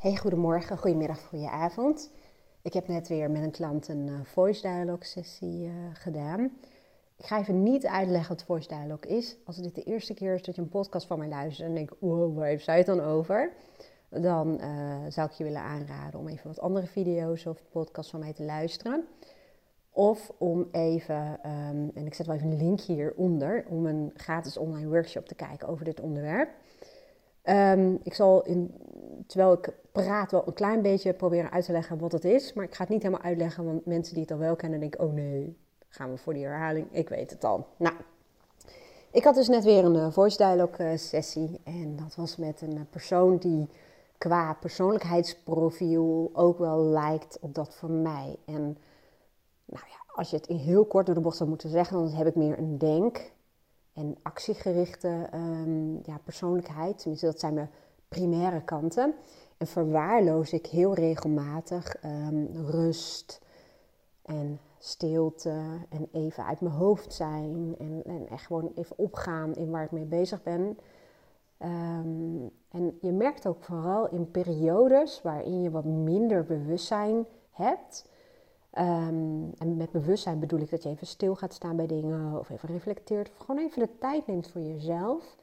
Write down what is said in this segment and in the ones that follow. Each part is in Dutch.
Hey, goedemorgen, goedemiddag, goedenavond. Ik heb net weer met een klant een uh, voice dialogue sessie uh, gedaan. Ik ga even niet uitleggen wat voice dialogue is. Als dit de eerste keer is dat je een podcast van mij luistert en denk, wow, waar heeft zij het dan over? Dan uh, zou ik je willen aanraden om even wat andere video's of podcasts van mij te luisteren. Of om even, um, en ik zet wel even een link hieronder, om een gratis online workshop te kijken over dit onderwerp. Um, ik zal in, terwijl ik praat wel een klein beetje proberen uit te leggen wat het is. Maar ik ga het niet helemaal uitleggen, want mensen die het al wel kennen denken, oh nee, gaan we voor die herhaling. Ik weet het al. Nou, ik had dus net weer een uh, voice dialogue uh, sessie. En dat was met een uh, persoon die qua persoonlijkheidsprofiel ook wel lijkt op dat van mij. En nou ja, als je het in heel kort door de bocht zou moeten zeggen, dan heb ik meer een denk- en actiegerichte um, ja, persoonlijkheid. Tenminste, dat zijn mijn primaire kanten. En verwaarloos ik heel regelmatig um, rust en stilte en even uit mijn hoofd zijn en, en echt gewoon even opgaan in waar ik mee bezig ben. Um, en je merkt ook vooral in periodes waarin je wat minder bewustzijn hebt. Um, en met bewustzijn bedoel ik dat je even stil gaat staan bij dingen of even reflecteert of gewoon even de tijd neemt voor jezelf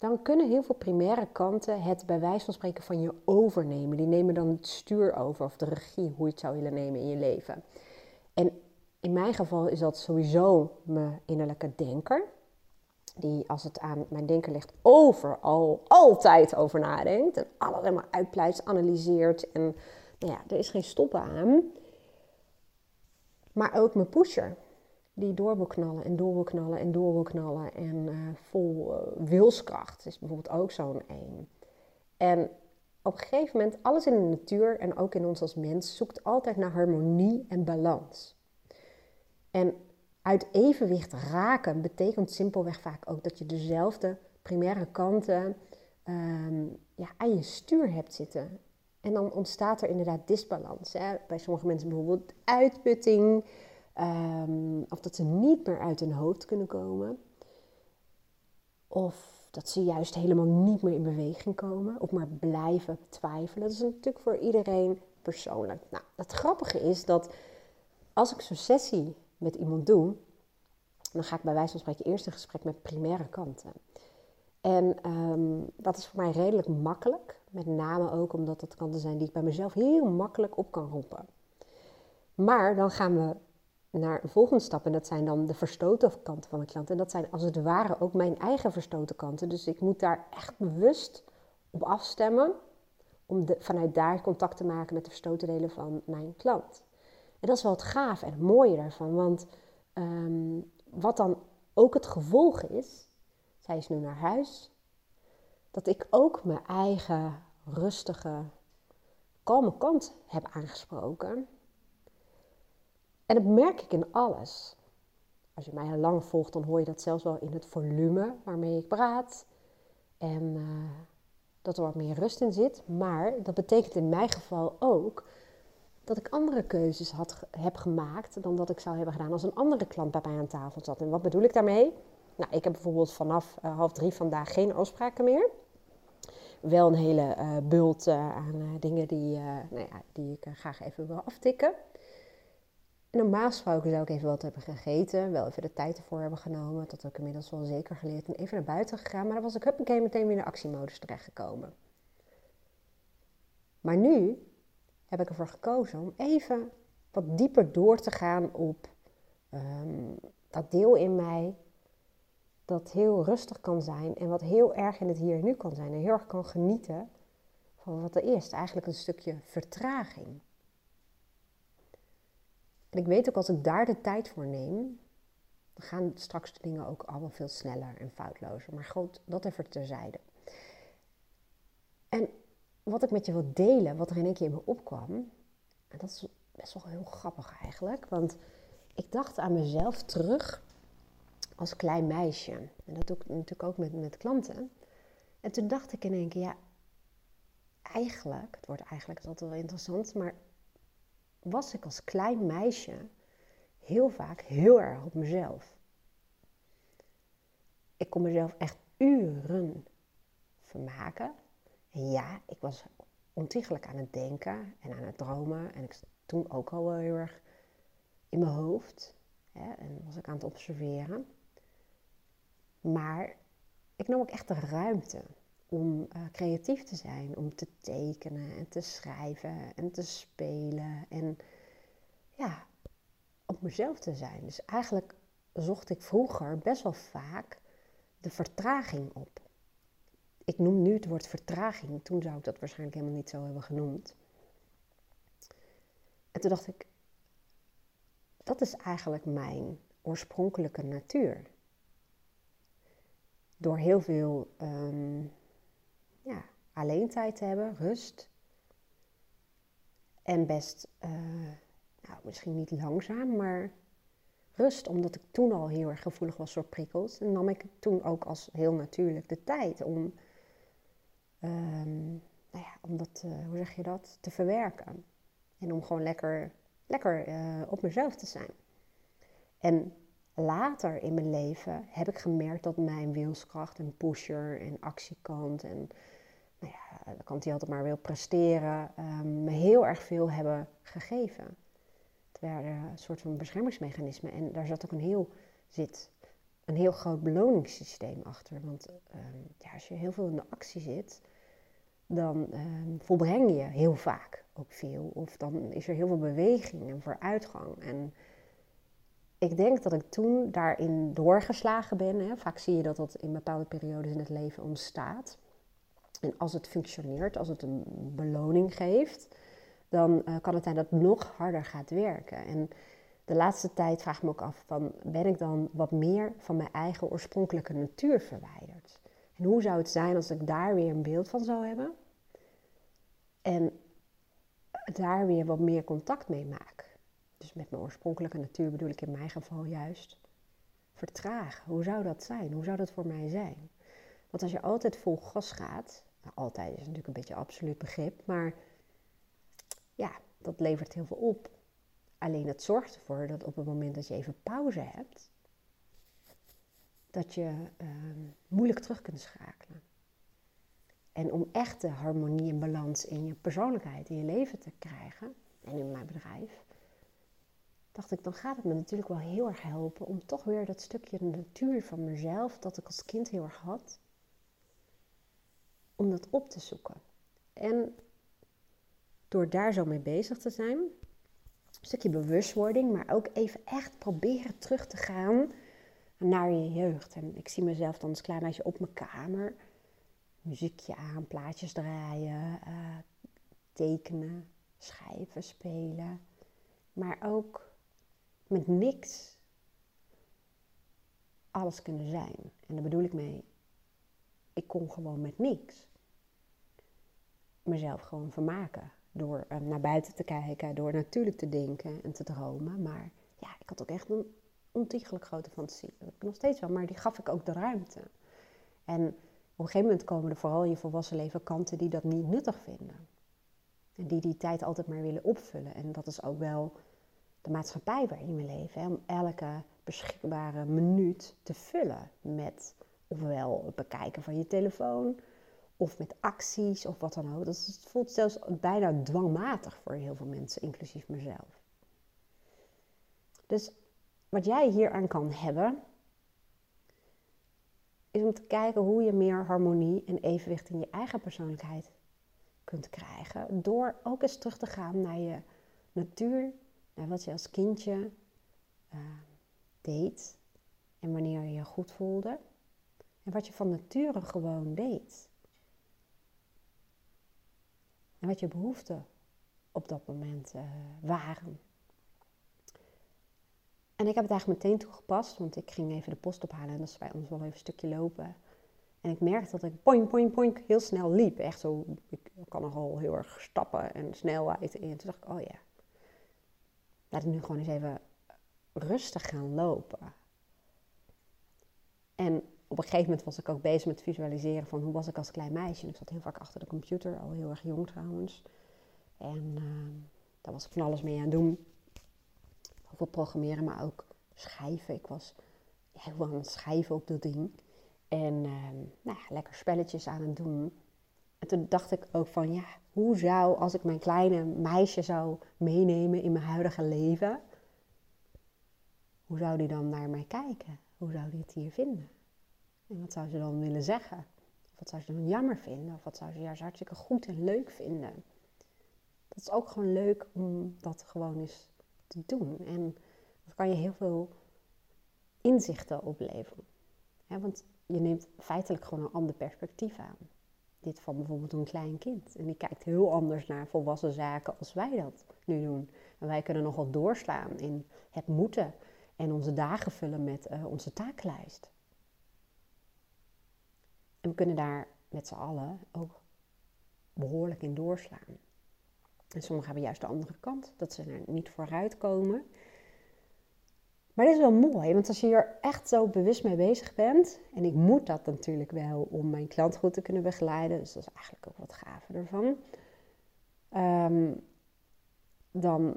dan kunnen heel veel primaire kanten het bij wijze van spreken van je overnemen. Die nemen dan het stuur over of de regie, hoe je het zou willen nemen in je leven. En in mijn geval is dat sowieso mijn innerlijke denker. Die als het aan mijn denker ligt, overal altijd over nadenkt. En alles helemaal uitpluist, analyseert. En nou ja, er is geen stoppen aan. Maar ook mijn pusher die door wil knallen en door wil knallen en door wil knallen en uh, vol uh, wilskracht is bijvoorbeeld ook zo'n één. En op een gegeven moment, alles in de natuur en ook in ons als mens, zoekt altijd naar harmonie en balans. En uit evenwicht raken betekent simpelweg vaak ook dat je dezelfde primaire kanten um, ja, aan je stuur hebt zitten. En dan ontstaat er inderdaad disbalans. Hè? Bij sommige mensen bijvoorbeeld uitputting. Um, of dat ze niet meer uit hun hoofd kunnen komen. Of dat ze juist helemaal niet meer in beweging komen. Of maar blijven twijfelen. Dat is natuurlijk voor iedereen persoonlijk. Nou, het grappige is dat als ik zo'n sessie met iemand doe, dan ga ik bij wijze van spreken eerst een gesprek met primaire kanten. En um, dat is voor mij redelijk makkelijk. Met name ook omdat dat kanten zijn die ik bij mezelf heel makkelijk op kan roepen. Maar dan gaan we naar een volgende stap. En dat zijn dan de verstoten kanten van mijn klant. En dat zijn als het ware ook mijn eigen verstoten kanten. Dus ik moet daar echt bewust op afstemmen. Om de, vanuit daar contact te maken met de verstoten delen van mijn klant. En dat is wel het gaaf en het mooie daarvan. Want um, wat dan ook het gevolg is. Zij is nu naar huis. Dat ik ook mijn eigen rustige, kalme kant heb aangesproken. En dat merk ik in alles. Als je mij al lang volgt, dan hoor je dat zelfs wel in het volume waarmee ik praat. En uh, dat er wat meer rust in zit. Maar dat betekent in mijn geval ook dat ik andere keuzes had, heb gemaakt dan dat ik zou hebben gedaan als een andere klant bij mij aan tafel zat. En wat bedoel ik daarmee? Nou, ik heb bijvoorbeeld vanaf uh, half drie vandaag geen afspraken meer. Wel een hele uh, bult aan dingen die, nou ja, die ik graag even wil aftikken normaal zou ik even wat hebben gegeten, wel even de tijd ervoor hebben genomen. Dat heb ik inmiddels wel zeker geleerd. En even naar buiten gegaan, maar dan was ik huppakee meteen weer in de actiemodus terechtgekomen. Maar nu heb ik ervoor gekozen om even wat dieper door te gaan op um, dat deel in mij dat heel rustig kan zijn en wat heel erg in het hier en nu kan zijn en heel erg kan genieten van wat er is. Eigenlijk een stukje vertraging. En ik weet ook als ik daar de tijd voor neem, dan gaan straks de dingen ook allemaal veel sneller en foutlozer. Maar goed, dat even terzijde. En wat ik met je wil delen, wat er in één keer in me opkwam, en dat is best wel heel grappig eigenlijk, want ik dacht aan mezelf terug als klein meisje. En dat doe ik natuurlijk ook met, met klanten. En toen dacht ik in één keer, ja, eigenlijk, het wordt eigenlijk altijd wel interessant, maar was ik als klein meisje heel vaak heel erg op mezelf. Ik kon mezelf echt uren vermaken. En ja, ik was ontiegelijk aan het denken en aan het dromen. En ik toen ook al wel heel erg in mijn hoofd. Hè, en was ik aan het observeren. Maar ik nam ook echt de ruimte om uh, creatief te zijn, om te tekenen en te schrijven en te spelen en ja, op mezelf te zijn. Dus eigenlijk zocht ik vroeger best wel vaak de vertraging op. Ik noem nu het woord vertraging, toen zou ik dat waarschijnlijk helemaal niet zo hebben genoemd. En toen dacht ik, dat is eigenlijk mijn oorspronkelijke natuur. Door heel veel um, ja, alleen tijd te hebben, rust. En best, uh, nou, misschien niet langzaam, maar rust. Omdat ik toen al heel erg gevoelig was voor prikkels. En nam ik toen ook als heel natuurlijk de tijd om, um, nou ja, om dat, uh, hoe zeg je dat, te verwerken. En om gewoon lekker, lekker uh, op mezelf te zijn. En later in mijn leven heb ik gemerkt dat mijn wilskracht en pusher en actiekant en nou ja, de kant die altijd maar wil presteren, um, me heel erg veel hebben gegeven. Het waren een soort van beschermingsmechanisme en daar zat ook een heel, zit een heel groot beloningssysteem achter. Want um, ja, als je heel veel in de actie zit, dan um, volbreng je heel vaak ook veel. Of dan is er heel veel beweging en vooruitgang. En ik denk dat ik toen daarin doorgeslagen ben. Hè. Vaak zie je dat dat in bepaalde periodes in het leven ontstaat. En als het functioneert, als het een beloning geeft, dan uh, kan het zijn dat het nog harder gaat werken. En de laatste tijd vraag ik me ook af: van, ben ik dan wat meer van mijn eigen oorspronkelijke natuur verwijderd? En hoe zou het zijn als ik daar weer een beeld van zou hebben? En daar weer wat meer contact mee maak. Dus met mijn oorspronkelijke natuur bedoel ik in mijn geval juist vertragen. Hoe zou dat zijn? Hoe zou dat voor mij zijn? Want als je altijd vol gas gaat, nou, altijd is natuurlijk een beetje absoluut begrip, maar ja, dat levert heel veel op. Alleen het zorgt ervoor dat op het moment dat je even pauze hebt, dat je ehm, moeilijk terug kunt schakelen. En om echte harmonie en balans in je persoonlijkheid, in je leven te krijgen, en in mijn bedrijf, dacht ik, dan gaat het me natuurlijk wel heel erg helpen om toch weer dat stukje natuur van mezelf, dat ik als kind heel erg had, om dat op te zoeken. En door daar zo mee bezig te zijn, een stukje bewustwording, maar ook even echt proberen terug te gaan naar je jeugd. En ik zie mezelf dan als klein meisje op mijn kamer, muziekje aan, plaatjes draaien, uh, tekenen, schrijven, spelen. Maar ook met niks alles kunnen zijn. En daar bedoel ik mee, ik kon gewoon met niks mezelf gewoon vermaken. Door uh, naar buiten te kijken, door natuurlijk te denken en te dromen. Maar ja, ik had ook echt een ontiegelijk grote fantasie. Dat heb ik nog steeds wel, maar die gaf ik ook de ruimte. En op een gegeven moment komen er vooral in je volwassen leven kanten die dat niet nuttig vinden. En die die tijd altijd maar willen opvullen. En dat is ook wel de maatschappij waarin we leven. Om elke beschikbare minuut te vullen met ofwel het bekijken van je telefoon, of met acties of wat dan ook. Dat voelt zelfs bijna dwangmatig voor heel veel mensen, inclusief mezelf. Dus wat jij hier aan kan hebben, is om te kijken hoe je meer harmonie en evenwicht in je eigen persoonlijkheid kunt krijgen. Door ook eens terug te gaan naar je natuur, naar wat je als kindje uh, deed en wanneer je je goed voelde. En wat je van nature gewoon deed. En wat je behoeften op dat moment uh, waren. En ik heb het eigenlijk meteen toegepast, want ik ging even de post ophalen en dat is bij ons wel even een stukje lopen. En ik merkte dat ik poing, poing, poing heel snel liep. Echt zo, ik kan nogal heel erg stappen en snelheid. En toen dacht ik, oh ja, laat ik nu gewoon eens even rustig gaan lopen. En op een gegeven moment was ik ook bezig met visualiseren van hoe was ik als klein meisje. Ik zat heel vaak achter de computer, al heel erg jong trouwens. En uh, daar was ik van alles mee aan het doen. Heel veel programmeren, maar ook schrijven. Ik was heel aan het schrijven op dat ding. En uh, nou lekker spelletjes aan het doen. En toen dacht ik ook van ja, hoe zou, als ik mijn kleine meisje zou meenemen in mijn huidige leven, hoe zou die dan naar mij kijken? Hoe zou die het hier vinden? En wat zou ze dan willen zeggen? Wat zou ze dan jammer vinden? Of wat zou ze juist hartstikke goed en leuk vinden? Dat is ook gewoon leuk om dat gewoon eens te doen. En dat kan je heel veel inzichten opleveren. want je neemt feitelijk gewoon een ander perspectief aan. Dit van bijvoorbeeld een klein kind. En die kijkt heel anders naar volwassen zaken als wij dat nu doen. En wij kunnen nogal doorslaan in het moeten en onze dagen vullen met uh, onze taaklijst. En we kunnen daar met z'n allen ook behoorlijk in doorslaan. En sommigen hebben juist de andere kant, dat ze er niet vooruit komen. Maar dit is wel mooi, want als je hier echt zo bewust mee bezig bent, en ik moet dat natuurlijk wel om mijn klant goed te kunnen begeleiden, dus dat is eigenlijk ook wat gaver ervan, ehm, dan,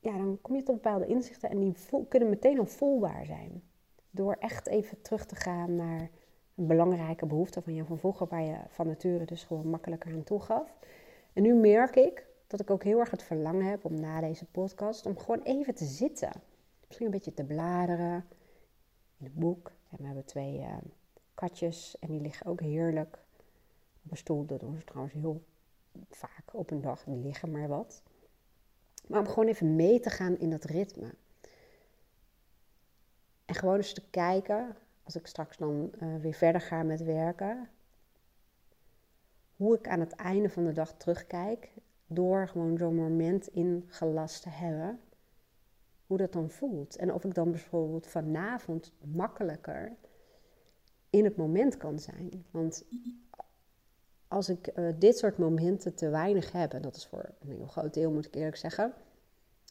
ja, dan kom je tot bepaalde inzichten en die kunnen meteen al voelbaar zijn. Door echt even terug te gaan naar een belangrijke behoefte van je van vroeger, waar je van nature dus gewoon makkelijker aan toe gaf. En nu merk ik dat ik ook heel erg het verlangen heb om na deze podcast, om gewoon even te zitten Misschien een beetje te bladeren in het boek. En we hebben twee uh, katjes en die liggen ook heerlijk op een stoel. Dat doen ze trouwens heel vaak op een dag. Die liggen maar wat. Maar om gewoon even mee te gaan in dat ritme. En gewoon eens te kijken, als ik straks dan uh, weer verder ga met werken, hoe ik aan het einde van de dag terugkijk, door gewoon zo'n moment ingelast te hebben hoe dat dan voelt. En of ik dan bijvoorbeeld vanavond makkelijker in het moment kan zijn. Want als ik uh, dit soort momenten te weinig heb, en dat is voor een heel groot deel, moet ik eerlijk zeggen,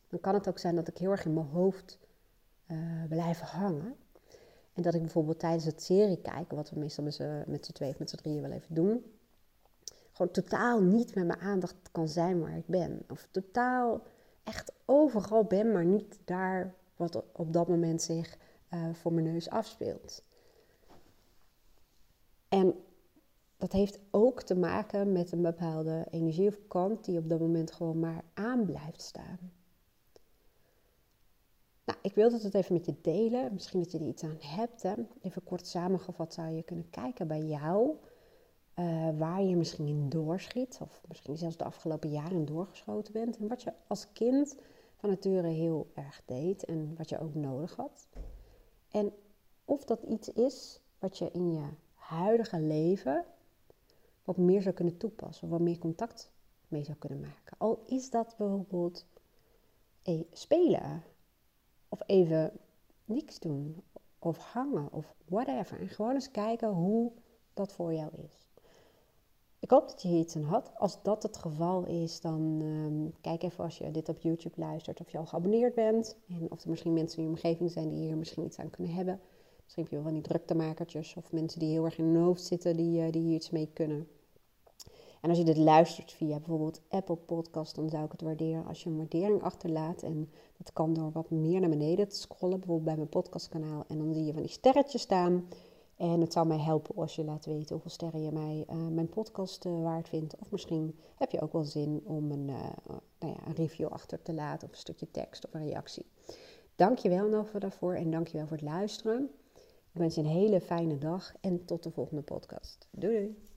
dan kan het ook zijn dat ik heel erg in mijn hoofd uh, blijf hangen. En dat ik bijvoorbeeld tijdens het serie kijken, wat we meestal met z'n twee of met z'n drieën wel even doen, gewoon totaal niet met mijn aandacht kan zijn waar ik ben. Of totaal echt overal ben, maar niet daar wat op dat moment zich uh, voor mijn neus afspeelt. En dat heeft ook te maken met een bepaalde energie of kant die op dat moment gewoon maar aan blijft staan. Nou, ik wilde het even met je delen. Misschien dat je er iets aan hebt. Hè? Even kort samengevat zou je kunnen kijken bij jou. Uh, waar je misschien in doorschiet, of misschien zelfs de afgelopen jaren doorgeschoten bent. En wat je als kind van heel erg deed en wat je ook nodig had. En of dat iets is wat je in je huidige leven wat meer zou kunnen toepassen, wat meer contact mee zou kunnen maken. Al is dat bijvoorbeeld hey, spelen, of even niks doen, of hangen, of whatever. En gewoon eens kijken hoe dat voor jou is. Ik hoop dat je hier iets aan had. Als dat het geval is, dan ehm, kijk even als je dit op YouTube luistert of je al geabonneerd bent. En of er misschien mensen in je omgeving zijn die hier misschien iets aan kunnen hebben. Misschien heb je wel van die druktemakertjes of mensen die heel erg in hun hoofd zitten die, uh, die hier iets mee kunnen. En als je dit luistert via bijvoorbeeld Apple Podcast, dan zou ik het waarderen als je een waardering achterlaat. En dat kan door wat meer naar beneden te scrollen, bijvoorbeeld bij mijn podcastkanaal. En dan zie je van die sterretjes staan. En het zou mij helpen als je laat weten hoeveel sterren je mij, uh, mijn podcast uh, waard vindt. Of misschien heb je ook wel zin om een, uh, nou ja, een review achter te laten of een stukje tekst of een reactie. Dankjewel Nova daarvoor en dankjewel voor het luisteren. Ik wens je een hele fijne dag en tot de volgende podcast. Doei doei!